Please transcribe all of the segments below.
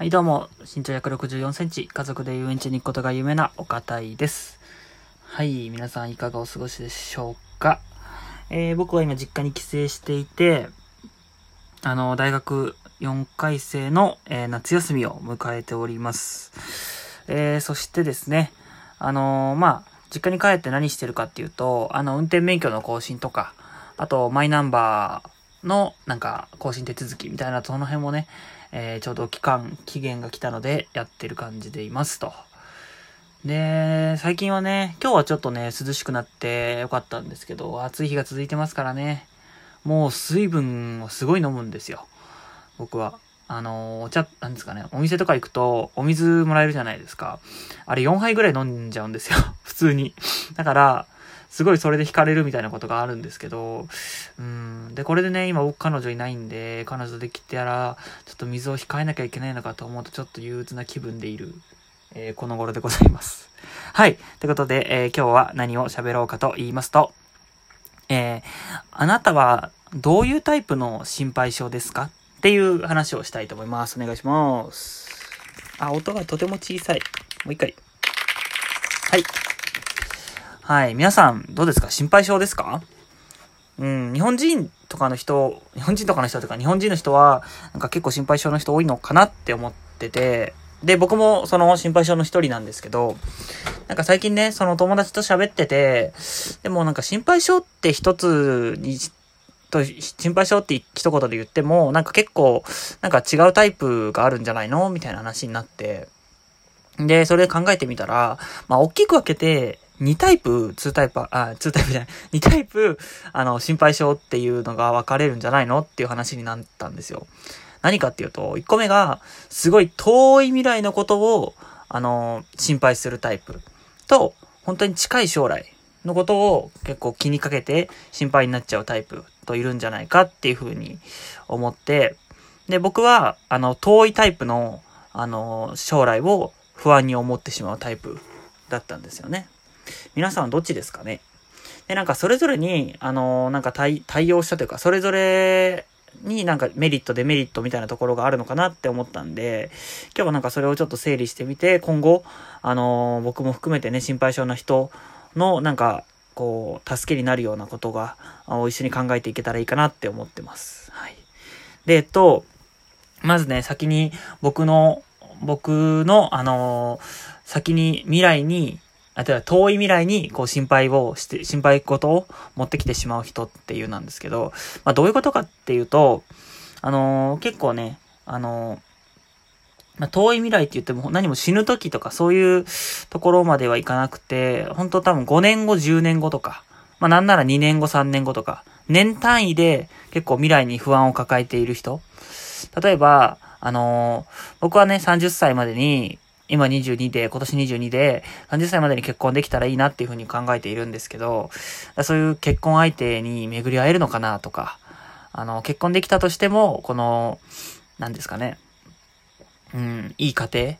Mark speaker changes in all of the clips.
Speaker 1: はい、どうも、身長164センチ、家族で遊園地に行くことが有名な岡いです。はい、皆さんいかがお過ごしでしょうか？えー、僕は今実家に帰省していて、あの、大学4回生の、えー夏休みを迎えております。えー、そしてですね、あのまあ、実家に帰って何してるかっていうと、あの、運転免許の更新とか、あと、マイナンバーの、なんか、更新手続きみたいな、その辺もね、えーちょうど期間、期限が来たので、やってる感じでいますと。で、最近はね、今日はちょっとね、涼しくなってよかったんですけど、暑い日が続いてますからね、もう水分をすごい飲むんですよ。僕は。あの、お茶、なんですかね、お店とか行くと、お水もらえるじゃないですか。あれ4杯ぐらい飲んじゃうんですよ。普通に。だから、すごいそれで惹かれるみたいなことがあるんですけど、うん。で、これでね、今僕彼女いないんで、彼女できてやら、ちょっと水を控えなきゃいけないのかと思うと、ちょっと憂鬱な気分でいる、えーこの頃でございます。はい。ということで、えー今日は何を喋ろうかと言いますと、えーあなたはどういうタイプの心配性ですかっていう話をしたいと思います。お願いします。あ、音がとても小さい。もう一回。はい。はい。皆さん、どうですか？心配性ですか？うん、日本人とかの人、日本人とかの人とか、日本人の人は、なんか結構心配性の人多いのかなって思ってて、で、僕もその心配性の一人なんですけど、なんか最近ね、その友達と喋ってて、でもなんか心配性って一つに、と、心配性って一言で言っても、なんか結構、なんか違うタイプがあるんじゃないの？みたいな話になって、で、それで考えてみたら、まあ、大きく分けて、2タイプ、2タイプ、あ、2タイプじゃない、2タイプ、あの、心配性っていうのが分かれるんじゃないのっていう話になったんですよ。何かっていうと、1個目が、すごい遠い未来のことを、あの、心配するタイプ。と、本当に近い将来のことを結構気にかけて心配になっちゃうタイプといるんじゃないかっていうふうに思って、で、僕は、あの、遠いタイプの、あの、将来を不安に思ってしまうタイプだったんですよね。皆さんどっちですかね？で、なんかそれぞれに、あの、なんか対応したというか、それぞれになんかメリット、デメリットみたいなところがあるのかなって思ったんで、今日はなんかそれをちょっと整理してみて、今後、あの、僕も含めてね、心配性な人のなんか、こう、助けになるようなことが、一緒に考えていけたらいいかなって思ってます。はい。で、えっと、まずね、先に僕の、僕の、あの先に未来に、あ、てか遠い未来にこう心配をして、心配事を持ってきてしまう人っていうなんですけど、まあどういうことかっていうと、あの結構ね、あのまあ、遠い未来って言っても何も死ぬ時とかそういうところまではいかなくて、本当多分5年後、10年後とか、まあなんなら2年後、3年後とか、年単位で結構未来に不安を抱えている人。例えば、あのー僕はね、30歳までに、今22で、今年22で、30歳までに結婚できたらいいなっていうふうに考えているんですけど、そういう結婚相手に巡り会えるのかなとか、あの、結婚できたとしても、この、何ですかね、うん、いい家庭、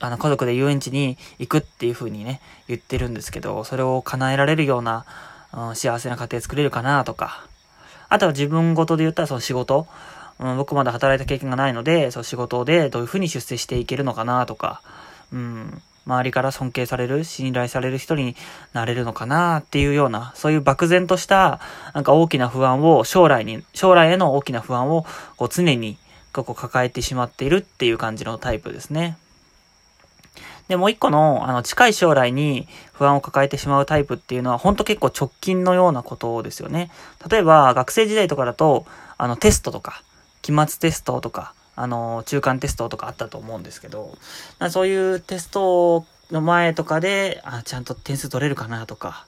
Speaker 1: あの、家族で遊園地に行くっていう風にね、言ってるんですけど、それを叶えられるような、うん、幸せな家庭作れるかなとか、あとは自分ごとで言ったらその仕事、うん、僕まだ働いた経験がないので、その仕事でどういう風に出世していけるのかなとか、うん、周りから尊敬される、信頼される人になれるのかなっていうような、そういう漠然とした、なんか大きな不安を、将来に、将来への大きな不安を、こう常に、こう抱えてしまっているっていう感じのタイプですね。で、もう一個の、あの、近い将来に不安を抱えてしまうタイプっていうのは、ほんと結構直近のようなことですよね。例えば、学生時代とかだと、あの、テストとか、期末テストとか、あの、中間テストとかあったと思うんですけど、そういうテストの前とかで、あ、ちゃんと点数取れるかなとか、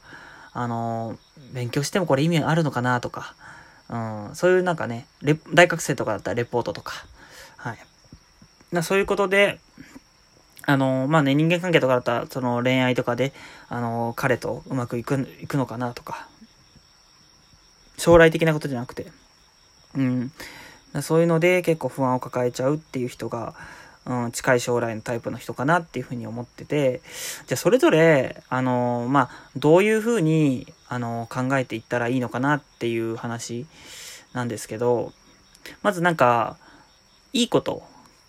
Speaker 1: あの、勉強してもこれ意味あるのかなとか、うん、そういうなんかね、大学生とかだったらレポートとか、はい。なそういうことで、あの、まあね、人間関係とかだったら、その恋愛とかで、あの、彼とうまくいく、いくのかなとか、将来的なことじゃなくて、うん。そういうので結構不安を抱えちゃうっていう人が、うん、近い将来のタイプの人かなっていうふうに思ってて、じゃあそれぞれ、あの、まあ、どういうふうに、あの、考えていったらいいのかなっていう話なんですけど、まずなんか、いいこと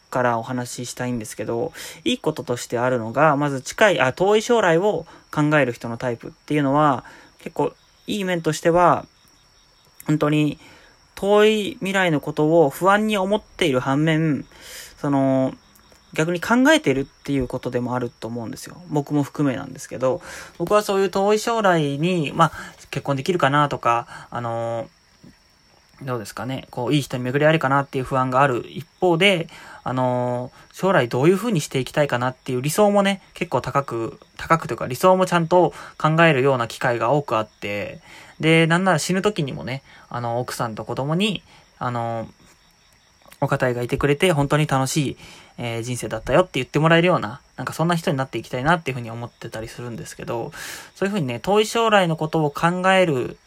Speaker 1: からお話ししたいんですけど、いいこととしてあるのが、まず近い、あ、遠い将来を考える人のタイプっていうのは、結構いい面としては、本当に遠い未来のことを不安に思っている反面、その、逆に考えてるっていうことでもあると思うんですよ。僕も含めなんですけど、僕はそういう遠い将来に、まあ、結婚できるかなとか、あのどうですかね、こう、いい人に巡り合えるかなっていう不安がある。一方で、あのー、将来どういう風にしていきたいかなっていう理想もね、結構高く、高くというか理想もちゃんと考えるような機会が多くあって、で、なんなら死ぬ時にもね、あの、奥さんと子供に、あのー、お方がいてくれて本当に楽しい、えー、人生だったよって言ってもらえるような、なんかそんな人になっていきたいなっていう風に思ってたりするんですけど、そういう風にね、遠い将来のことを考える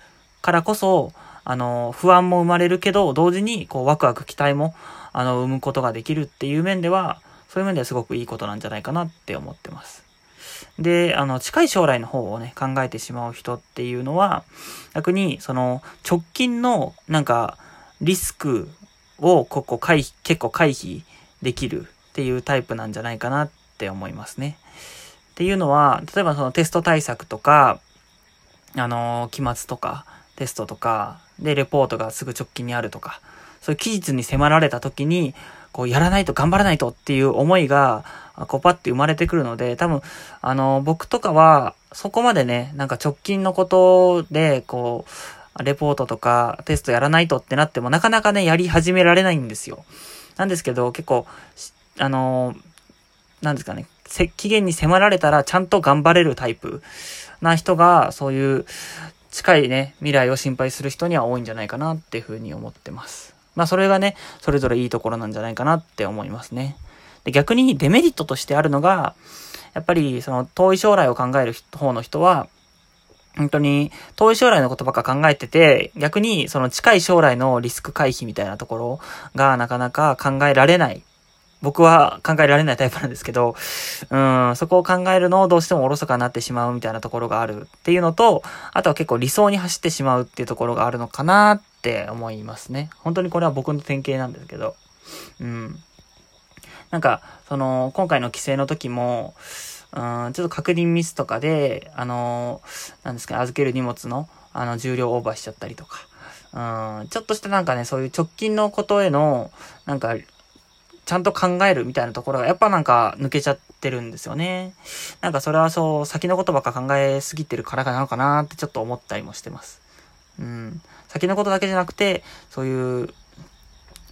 Speaker 1: からこそ、あの、不安も生まれるけど、同時に、こう、ワクワク期待も、あの、生むことができるっていう面では、そういう面ではすごくいいことなんじゃないかなって思ってます。で、あの、近い将来の方をね、考えてしまう人っていうのは、逆に、その、直近の、なんか、リスクを、ここ回避、結構回避できるっていうタイプなんじゃないかなって思いますね。っていうのは、例えばそのテスト対策とか、あの、期末とか、テストとか、で、レポートがすぐ直近にあるとか、そういう期日に迫られた時に、こう、やらないと頑張らないとっていう思いが、こう、パッて生まれてくるので、多分、あの、僕とかは、そこまでね、なんか直近のことで、こう、レポートとかテストやらないとってなっても、なかなかね、やり始められないんですよ。なんですけど、結構、あの、なんですかね、期限に迫られたらちゃんと頑張れるタイプな人が、そういう近いね、未来を心配する人には多いんじゃないかなっていうふうに思ってます。まあそれがね、それぞれいいところなんじゃないかなって思いますね。で、逆にデメリットとしてあるのが、やっぱりその遠い将来を考える方の人は、本当に遠い将来のことばっか考えてて、逆にその近い将来のリスク回避みたいなところがなかなか考えられない僕は考えられないタイプなんですけど、うん、そこを考えるのをどうしてもおろそかになってしまうみたいなところがあるっていうのと、あとは結構理想に走ってしまうっていうところがあるのかなって思いますね。本当にこれは僕の典型なんですけど、うん。なんか、その、今回の規制の時も、うん、ちょっと確認ミスとかで、あの、なんですか、預ける荷物の、あの、重量オーバーしちゃったりとか、うん、ちょっとしたなんかね、そういう直近のことへの、なんか、ちゃんと考えるみたいなところがやっぱなんか抜けちゃってるんですよね。なんかそれはそう、先のことばっか考えすぎてるからかなのかなってちょっと思ったりもしてます。うん。先のことだけじゃなくて、そういう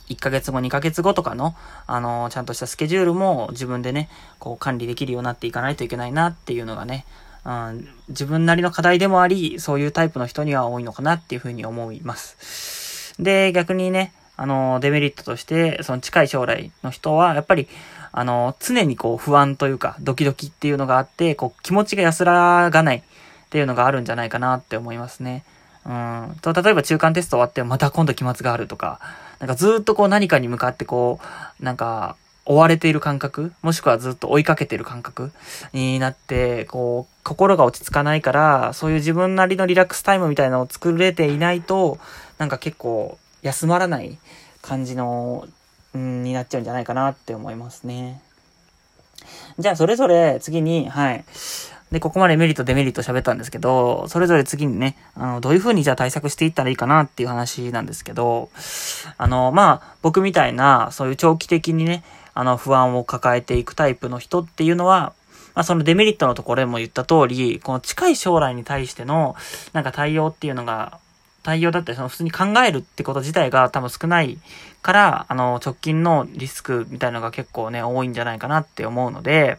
Speaker 1: 1ヶ月後、2ヶ月後とかの、あの、ちゃんとしたスケジュールも自分でね、こう管理できるようになっていかないといけないなっていうのがね、うん、自分なりの課題でもあり、そういうタイプの人には多いのかなっていうふうに思います。で、逆にね、あの、デメリットとして、その近い将来の人は、やっぱり、あの、常にこう不安というか、ドキドキっていうのがあって、こう気持ちが安らがないっていうのがあるんじゃないかなって思いますね。うん。と、例えば中間テスト終わって、また今度期末があるとか、なんかずっとこう何かに向かってこう、なんか、追われている感覚もしくはずっと追いかけている感覚になって、こう、心が落ち着かないから、そういう自分なりのリラックスタイムみたいなのを作れていないと、なんか結構、休まらない感じの、ん、になっちゃうんじゃないかなって思いますね。じゃあ、それぞれ次に、はい。で、ここまでメリット、デメリット喋ったんですけど、それぞれ次にね、あの、どういう風にじゃあ対策していったらいいかなっていう話なんですけど、あの、まあ、僕みたいな、そういう長期的にね、あの、不安を抱えていくタイプの人っていうのは、まあ、そのデメリットのところでも言った通り、この近い将来に対しての、なんか対応っていうのが、対応だったり、その普通に考えるってこと自体が多分少ないから、あの、直近のリスクみたいなのが結構ね、多いんじゃないかなって思うので、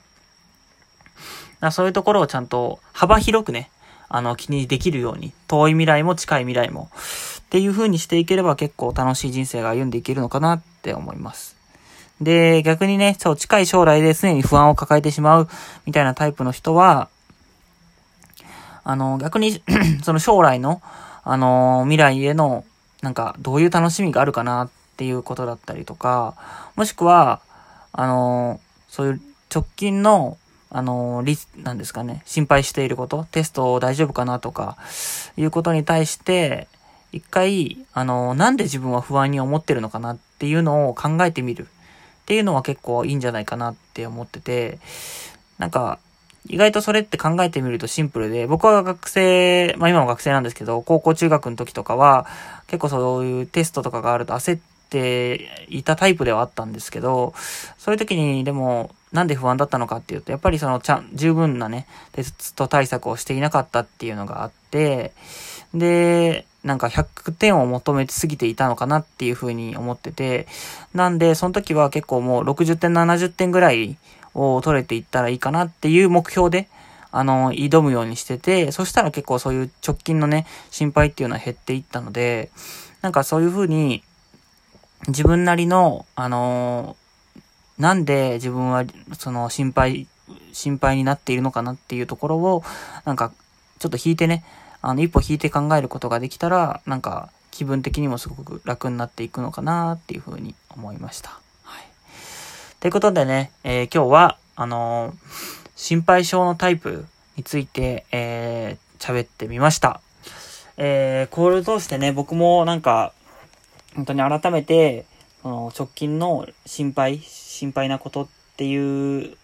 Speaker 1: だそういうところをちゃんと幅広くね、あの、気にできるように、遠い未来も近い未来も、っていう風にしていければ結構楽しい人生が歩んでいけるのかなって思います。で、逆にね、そう、近い将来で常に不安を抱えてしまうみたいなタイプの人は、あの、逆に その将来の、あのー、未来への、なんか、どういう楽しみがあるかなっていうことだったりとか、もしくは、あのー、そういう直近の、あのー、リス、なんですかね、心配していること、テスト大丈夫かなとか、いうことに対して、一回、あのなんで自分は不安に思ってるのかなっていうのを考えてみるっていうのは結構いいんじゃないかなって思ってて、なんか、意外とそれって考えてみるとシンプルで、僕は学生、まあ今も学生なんですけど、高校中学の時とかは、結構そういうテストとかがあると焦っていたタイプではあったんですけど、そういう時にでも、なんで不安だったのかっていうと、やっぱりそのちゃん、十分なね、テスト対策をしていなかったっていうのがあって、で、なんか100点を求めすぎていたのかなっていうふうに思ってて、なんで、その時は結構もう60点、70点ぐらいを取れていったらいいかなっていう目標で、あの、挑むようにしてて、そしたら結構そういう直近のね、心配っていうのは減っていったので、なんかそういう風に、自分なりの、あのなんで自分は、その心配、心配になっているのかなっていうところを、なんか、ちょっと引いてね、あの、一歩引いて考えることができたら、なんか、気分的にもすごく楽になっていくのかなっていう風に思いました。ということでね、えー、今日は、あのー、心配性のタイプについて、えー、喋ってみました。えー、これを通してね、僕もなんか、本当に改めて、その直近の心配、心配なことっていう、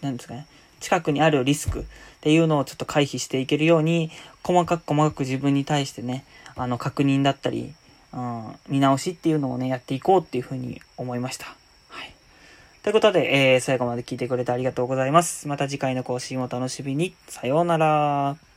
Speaker 1: なんですかね、近くにあるリスクっていうのをちょっと回避していけるように、細かく細かく自分に対してね、あの、確認だったり、うん、見直しっていうのをね、やっていこうっていうふうに思いました。ということで、えー、最後まで聞いてくれてありがとうございます。また次回の更新を楽しみに。さようなら。